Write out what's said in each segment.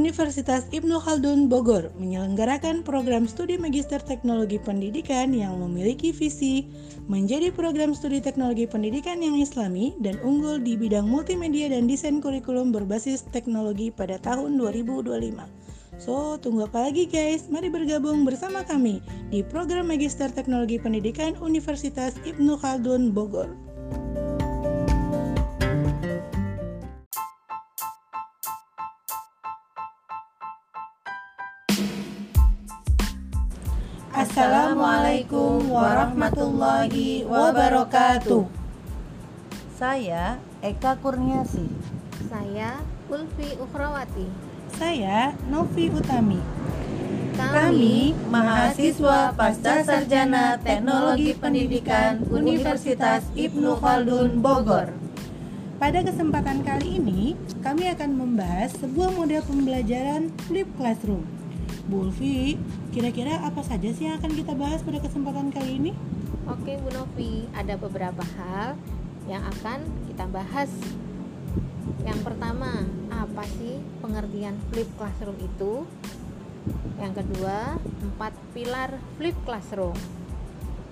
Universitas Ibnu Khaldun Bogor menyelenggarakan program studi Magister Teknologi Pendidikan yang memiliki visi menjadi program studi teknologi pendidikan yang islami dan unggul di bidang multimedia dan desain kurikulum berbasis teknologi pada tahun 2025. So, tunggu apa lagi guys? Mari bergabung bersama kami di program Magister Teknologi Pendidikan Universitas Ibnu Khaldun Bogor. Assalamualaikum warahmatullahi wabarakatuh. Saya Eka Kurniasi. Saya Ulfi Ukrawati. Saya Novi Utami. Kami mahasiswa Pasca Sarjana Teknologi Pendidikan Universitas Ibnu Khaldun Bogor. Pada kesempatan kali ini, kami akan membahas sebuah model pembelajaran flip classroom. Bu Ulfi, kira-kira apa saja sih yang akan kita bahas pada kesempatan kali ini? Oke Bu Novi, ada beberapa hal yang akan kita bahas. Yang pertama, apa sih pengertian flip classroom itu? Yang kedua, empat pilar flip classroom.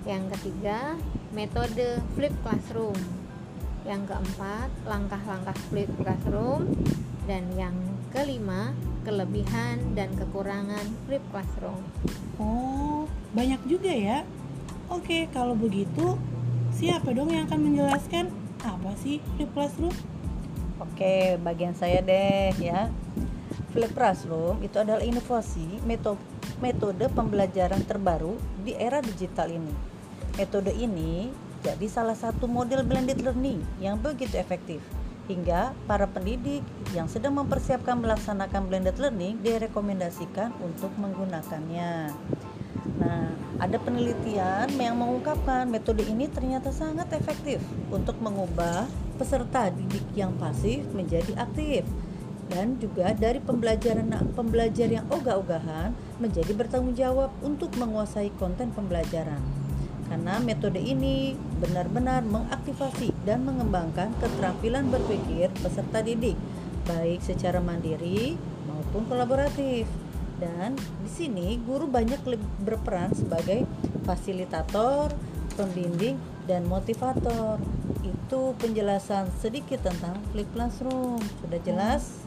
Yang ketiga, metode flip classroom. Yang keempat, langkah-langkah flip classroom. Dan yang kelima, kelebihan dan kekurangan flip classroom. Oh, banyak juga ya. Oke, kalau begitu, siapa dong yang akan menjelaskan apa sih flip classroom? Oke, bagian saya deh ya. Flip classroom itu adalah inovasi metode, metode pembelajaran terbaru di era digital ini. Metode ini jadi salah satu model blended learning yang begitu efektif hingga para pendidik yang sedang mempersiapkan melaksanakan blended learning direkomendasikan untuk menggunakannya. Nah, ada penelitian yang mengungkapkan metode ini ternyata sangat efektif untuk mengubah peserta didik yang pasif menjadi aktif dan juga dari pembelajaran pembelajar yang ogah-ogahan menjadi bertanggung jawab untuk menguasai konten pembelajaran karena metode ini benar-benar mengaktifasi dan mengembangkan keterampilan berpikir peserta didik baik secara mandiri maupun kolaboratif dan di sini guru banyak berperan sebagai fasilitator, pembimbing dan motivator. Itu penjelasan sedikit tentang flip classroom. Sudah jelas?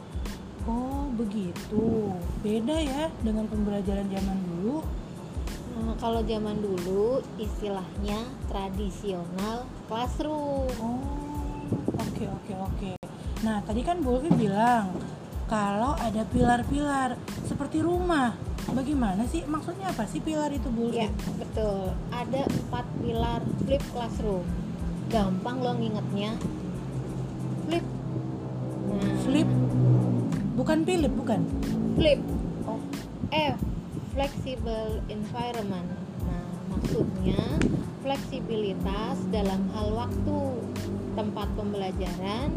Oh, begitu. Beda ya dengan pembelajaran zaman dulu kalau zaman dulu istilahnya tradisional classroom. Oh, oke okay, oke okay, oke. Okay. Nah, tadi kan Bu bilang kalau ada pilar-pilar seperti rumah. Bagaimana sih? Maksudnya apa sih pilar itu Bu? Ya, betul. Ada empat pilar flip classroom. Gampang lo ngingetnya. Flip. Nah, flip. Bukan Philip, bukan? Flip. Oh. F flexible environment. Nah, maksudnya fleksibilitas dalam hal waktu, tempat pembelajaran,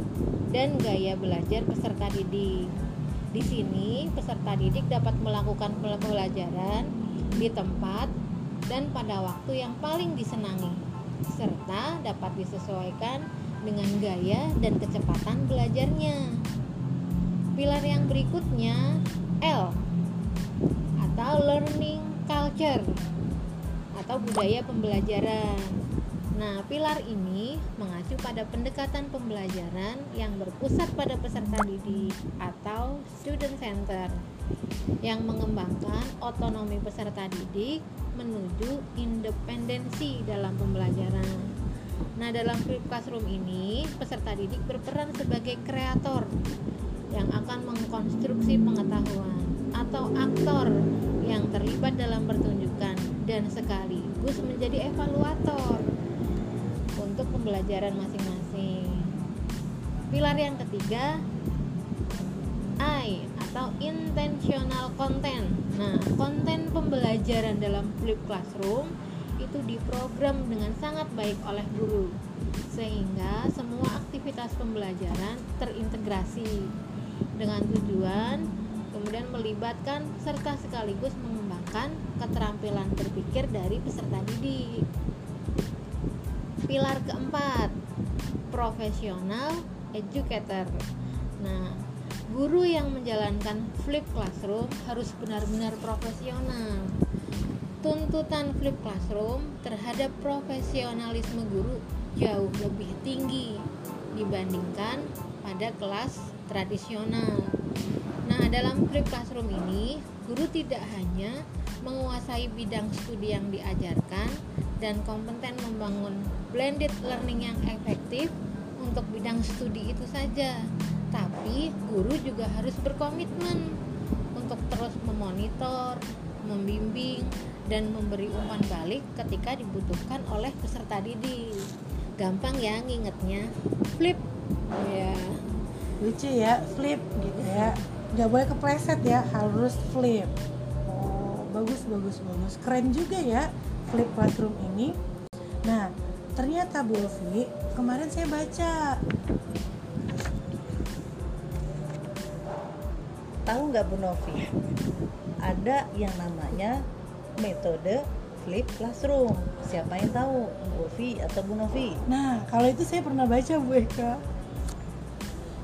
dan gaya belajar peserta didik. Di sini, peserta didik dapat melakukan pembelajaran di tempat dan pada waktu yang paling disenangi, serta dapat disesuaikan dengan gaya dan kecepatan belajarnya. Pilar yang berikutnya L atau learning culture atau budaya pembelajaran. Nah, pilar ini mengacu pada pendekatan pembelajaran yang berpusat pada peserta didik atau student center yang mengembangkan otonomi peserta didik menuju independensi dalam pembelajaran. Nah, dalam flip classroom ini, peserta didik berperan sebagai kreator yang akan mengkonstruksi pengetahuan atau aktor yang terlibat dalam pertunjukan dan sekaligus menjadi evaluator untuk pembelajaran masing-masing. Pilar yang ketiga I atau intentional content. Nah, konten pembelajaran dalam flip classroom itu diprogram dengan sangat baik oleh guru sehingga semua aktivitas pembelajaran terintegrasi dengan tujuan kemudian melibatkan serta sekaligus mengembangkan keterampilan berpikir dari peserta didik. Pilar keempat, profesional educator. Nah, guru yang menjalankan flip classroom harus benar-benar profesional. Tuntutan flip classroom terhadap profesionalisme guru jauh lebih tinggi dibandingkan pada kelas tradisional. Dalam flip classroom ini, guru tidak hanya menguasai bidang studi yang diajarkan dan kompeten membangun blended learning yang efektif untuk bidang studi itu saja, tapi guru juga harus berkomitmen untuk terus memonitor, membimbing, dan memberi umpan balik ketika dibutuhkan oleh peserta didik. Gampang ya ngingetnya, flip. Ya. lucu ya flip gitu ya nggak boleh kepleset ya harus flip oh bagus bagus bagus keren juga ya flip classroom ini nah ternyata Bu Ulfi kemarin saya baca Tahu nggak Bu Novi? Ada yang namanya metode flip classroom. Siapa yang tahu? Bu Ulfi atau Bu Novi? nah kalau itu saya pernah baca Bu Eka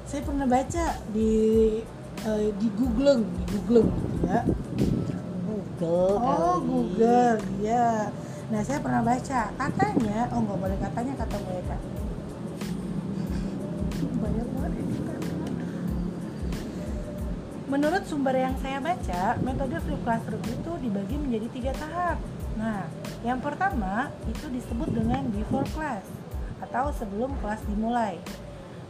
saya pernah baca di eh, di Google di Google gitu ya Google Oh kali. Google, ya. Nah saya pernah baca katanya, oh nggak boleh katanya kata mereka. Banyak banget. Menurut sumber yang saya baca, metode flip classroom itu dibagi menjadi tiga tahap. Nah, yang pertama itu disebut dengan before class atau sebelum kelas dimulai.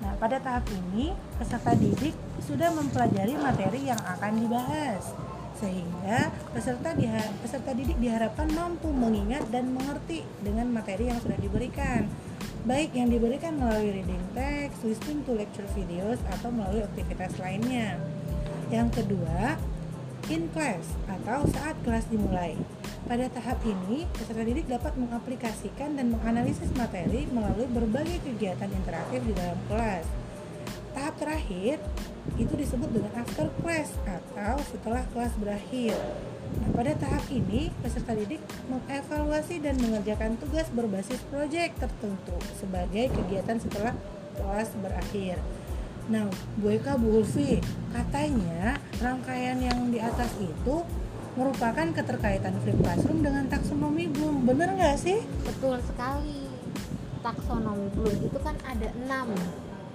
Nah, pada tahap ini peserta didik sudah mempelajari materi yang akan dibahas sehingga peserta diha- peserta didik diharapkan mampu mengingat dan mengerti dengan materi yang sudah diberikan baik yang diberikan melalui reading text, listening to lecture videos atau melalui aktivitas lainnya. Yang kedua, in class atau saat kelas dimulai. Pada tahap ini, peserta didik dapat mengaplikasikan dan menganalisis materi melalui berbagai kegiatan interaktif di dalam kelas. Tahap terakhir itu disebut dengan after class atau setelah kelas berakhir. Nah, pada tahap ini, peserta didik mengevaluasi dan mengerjakan tugas berbasis proyek tertentu sebagai kegiatan setelah kelas berakhir. Nah, Bu Eka, Bu Ulfi, katanya rangkaian yang di atas itu merupakan keterkaitan flip classroom dengan taksonomi Bloom. Bener nggak sih? Betul sekali. Taksonomi Bloom itu kan ada enam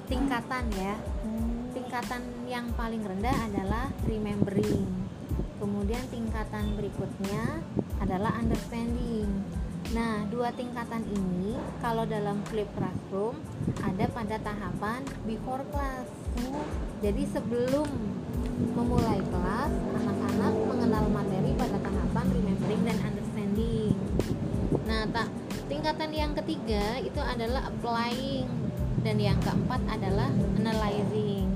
tingkatan ya. Tingkatan yang paling rendah adalah remembering. Kemudian tingkatan berikutnya adalah understanding. Nah, dua tingkatan ini kalau dalam flip classroom ada pada tahapan before class. Jadi sebelum memulai kelas, anak-anak mengenal materi pada tahapan remembering dan understanding. Nah, tak tingkatan yang ketiga itu adalah applying dan yang keempat adalah analyzing.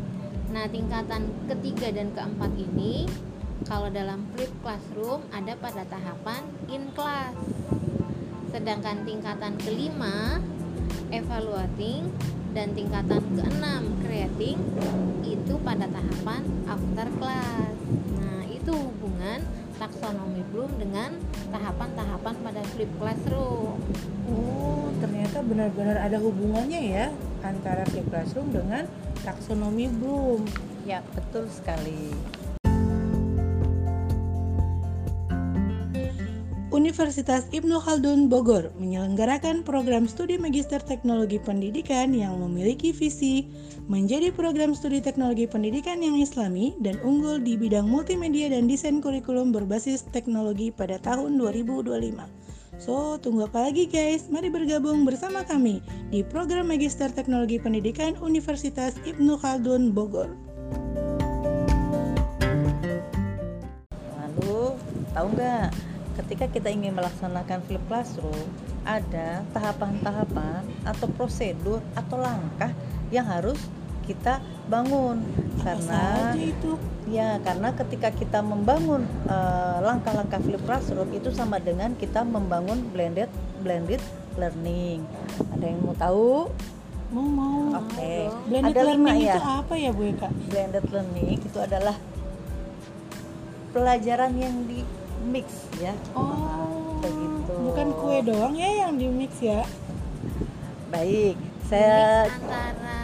Nah, tingkatan ketiga dan keempat ini kalau dalam flip classroom ada pada tahapan in class. Sedangkan tingkatan kelima evaluating dan tingkatan keenam creating itu pada tahapan after class. Nah, itu hubungan taksonomi Bloom dengan tahapan-tahapan pada flip classroom. Oh, ternyata benar-benar ada hubungannya ya antara flip classroom dengan taksonomi Bloom. Ya, betul sekali. Universitas Ibnu Khaldun Bogor menyelenggarakan program studi Magister Teknologi Pendidikan yang memiliki visi menjadi program studi teknologi pendidikan yang islami dan unggul di bidang multimedia dan desain kurikulum berbasis teknologi pada tahun 2025. So, tunggu apa lagi guys? Mari bergabung bersama kami di program Magister Teknologi Pendidikan Universitas Ibnu Khaldun Bogor. Lalu, tahu nggak ketika kita ingin melaksanakan flip classroom ada tahapan-tahapan atau prosedur atau langkah yang harus kita bangun. Karena Apa itu? Ya karena ketika kita membangun eh, langkah-langkah flip classroom itu sama dengan kita membangun blended blended learning. Ada yang mau tahu? Mau mau. oke. Blended ada lima learning ya? itu apa ya Bu Eka? blended learning itu adalah pelajaran yang di mix ya Oh, Begitu. bukan kue doang ya yang di mix ya? baik Mix saya antara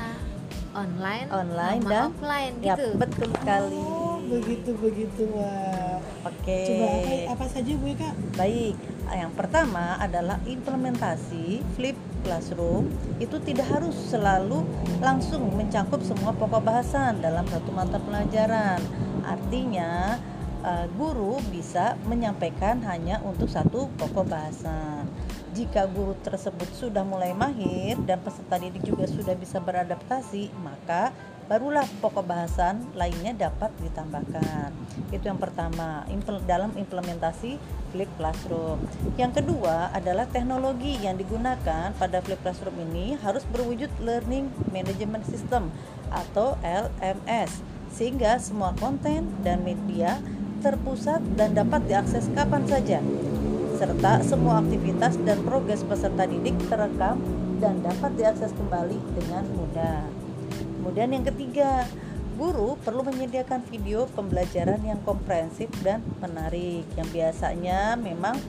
online, Online sama dan- offline ya gitu. betul sekali Oh, begitu begitu wah. oke Coba apa, apa saja Bu Eka? Baik, yang pertama adalah implementasi flip classroom itu tidak harus selalu langsung mencakup semua pokok bahasan dalam satu mata pelajaran. Artinya eh, guru bisa menyampaikan hanya untuk satu pokok bahasan. Jika guru tersebut sudah mulai mahir dan peserta didik juga sudah bisa beradaptasi, maka barulah pokok bahasan lainnya dapat ditambahkan. Itu yang pertama, impl- dalam implementasi Flip Classroom. Yang kedua adalah teknologi yang digunakan pada Flip Classroom ini harus berwujud Learning Management System atau LMS sehingga semua konten dan media terpusat dan dapat diakses kapan saja serta semua aktivitas dan progres peserta didik terekam dan dapat diakses kembali dengan mudah. Kemudian yang ketiga, guru perlu menyediakan video pembelajaran yang komprehensif dan menarik. Yang biasanya memang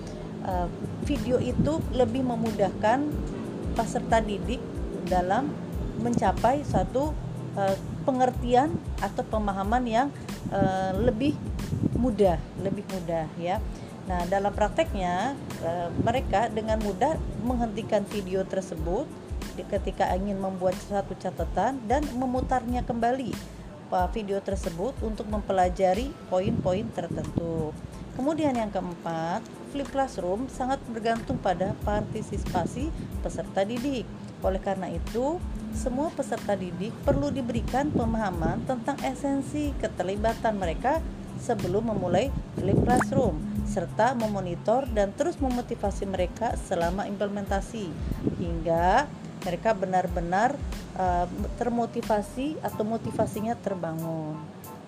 eh, video itu lebih memudahkan peserta didik dalam mencapai suatu eh, pengertian atau pemahaman yang eh, lebih mudah, lebih mudah ya. Nah, dalam prakteknya eh, mereka dengan mudah menghentikan video tersebut ketika ingin membuat suatu catatan dan memutarnya kembali video tersebut untuk mempelajari poin-poin tertentu. Kemudian yang keempat, flip classroom sangat bergantung pada partisipasi peserta didik. Oleh karena itu, semua peserta didik perlu diberikan pemahaman tentang esensi keterlibatan mereka sebelum memulai flip classroom serta memonitor dan terus memotivasi mereka selama implementasi hingga mereka benar-benar uh, termotivasi atau motivasinya terbangun.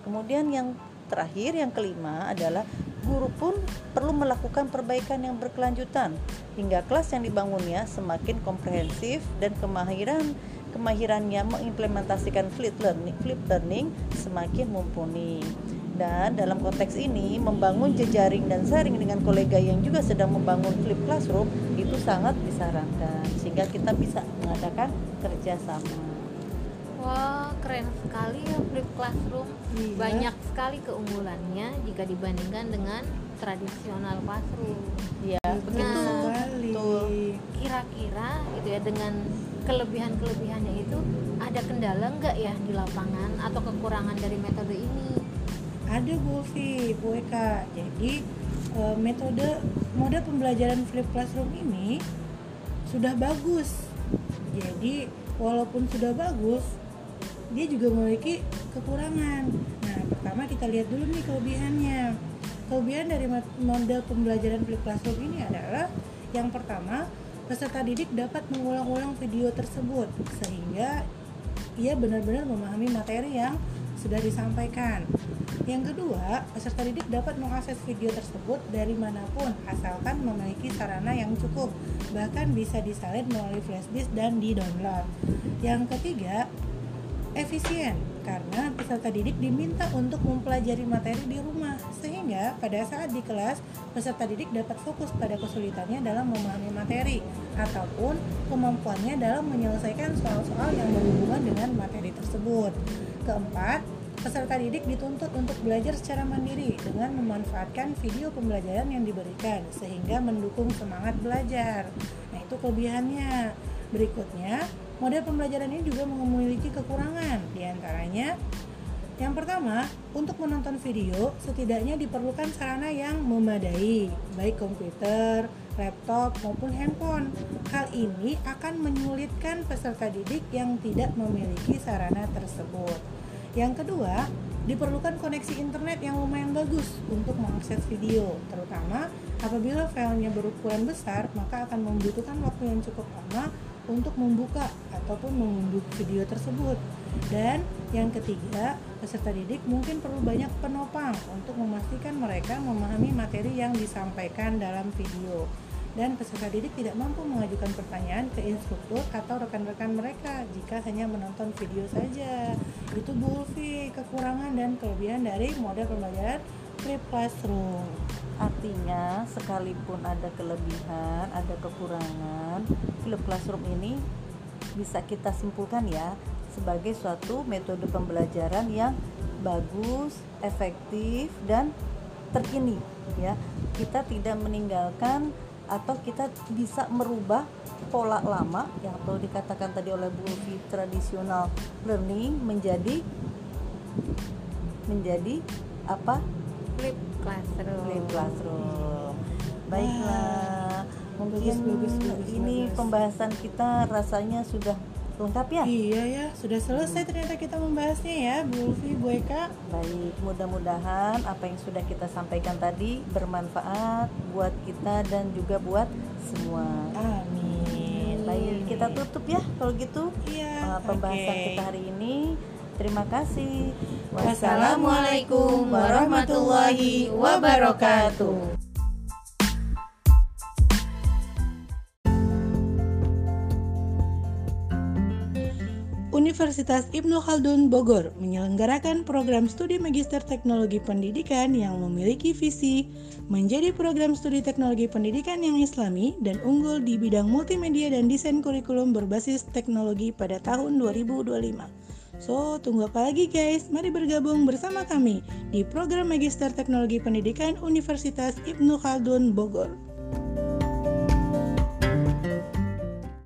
Kemudian yang terakhir yang kelima adalah guru pun perlu melakukan perbaikan yang berkelanjutan hingga kelas yang dibangunnya semakin komprehensif dan kemahiran kemahirannya mengimplementasikan flip learning, flip learning semakin mumpuni. Dan dalam konteks ini membangun jejaring dan sharing dengan kolega yang juga sedang membangun flip classroom itu sangat disarankan sehingga kita bisa mengadakan kerjasama. Wah, keren sekali ya flip classroom. Iya. Banyak sekali keunggulannya jika dibandingkan dengan tradisional classroom. Ya, Betul Nah, betul. Kira-kira gitu ya dengan kelebihan-kelebihannya itu ada kendala nggak ya di lapangan atau kekurangan dari metode ini? Ada Bu Ulfi, Bu Eka. Jadi eh, metode mode pembelajaran flip classroom ini sudah bagus. Jadi walaupun sudah bagus, dia juga memiliki kekurangan. Nah, pertama kita lihat dulu nih kelebihannya. Kelebihan dari mode pembelajaran flip classroom ini adalah yang pertama, peserta didik dapat mengulang-ulang video tersebut sehingga ia benar-benar memahami materi yang sudah disampaikan. Yang kedua, peserta didik dapat mengakses video tersebut dari mana pun asalkan memiliki sarana yang cukup, bahkan bisa disalin melalui flashdisk dan di-download. Yang ketiga, efisien karena peserta didik diminta untuk mempelajari materi di rumah sehingga pada saat di kelas peserta didik dapat fokus pada kesulitannya dalam memahami materi ataupun kemampuannya dalam menyelesaikan soal-soal yang berhubungan dengan materi tersebut. Keempat, peserta didik dituntut untuk belajar secara mandiri dengan memanfaatkan video pembelajaran yang diberikan sehingga mendukung semangat belajar. Nah, itu kelebihannya. Berikutnya, model pembelajaran ini juga memiliki kekurangan, di antaranya yang pertama, untuk menonton video setidaknya diperlukan sarana yang memadai, baik komputer, laptop, maupun handphone. Hal ini akan menyulitkan peserta didik yang tidak memiliki sarana tersebut. Yang kedua, diperlukan koneksi internet yang lumayan bagus untuk mengakses video, terutama apabila filenya berukuran besar, maka akan membutuhkan waktu yang cukup lama untuk membuka ataupun mengunduh video tersebut. Dan yang ketiga, peserta didik mungkin perlu banyak penopang untuk memastikan mereka memahami materi yang disampaikan dalam video. Dan peserta didik tidak mampu mengajukan pertanyaan ke instruktur atau rekan-rekan mereka jika hanya menonton video saja. Itu Bu Ulfi, kekurangan dan kelebihan dari model pembelajaran flip classroom. Artinya, sekalipun ada kelebihan, ada kekurangan, flip classroom ini bisa kita simpulkan ya, sebagai suatu metode pembelajaran yang bagus, efektif dan terkini ya. Kita tidak meninggalkan atau kita bisa merubah pola lama yang atau dikatakan tadi oleh Bu Ulfi tradisional learning menjadi menjadi apa? flip classroom Flip classroom. Baiklah. Mungkin Bagus, bagus, bagus, ini bagus. pembahasan kita rasanya sudah lengkap ya. Iya ya, sudah selesai ternyata kita membahasnya ya, Bu Ulfi, Bu Eka. Baik, mudah-mudahan apa yang sudah kita sampaikan tadi bermanfaat buat kita dan juga buat semua. Amin. Baik, kita tutup ya kalau gitu Iya. uh, pembahasan oke. kita hari ini. Terima kasih. Wassalamualaikum warahmatullahi wabarakatuh. Universitas Ibnu Khaldun Bogor menyelenggarakan program studi Magister Teknologi Pendidikan yang memiliki visi menjadi program studi teknologi pendidikan yang islami dan unggul di bidang multimedia dan desain kurikulum berbasis teknologi pada tahun 2025. So, tunggu apa lagi guys? Mari bergabung bersama kami di program Magister Teknologi Pendidikan Universitas Ibnu Khaldun Bogor.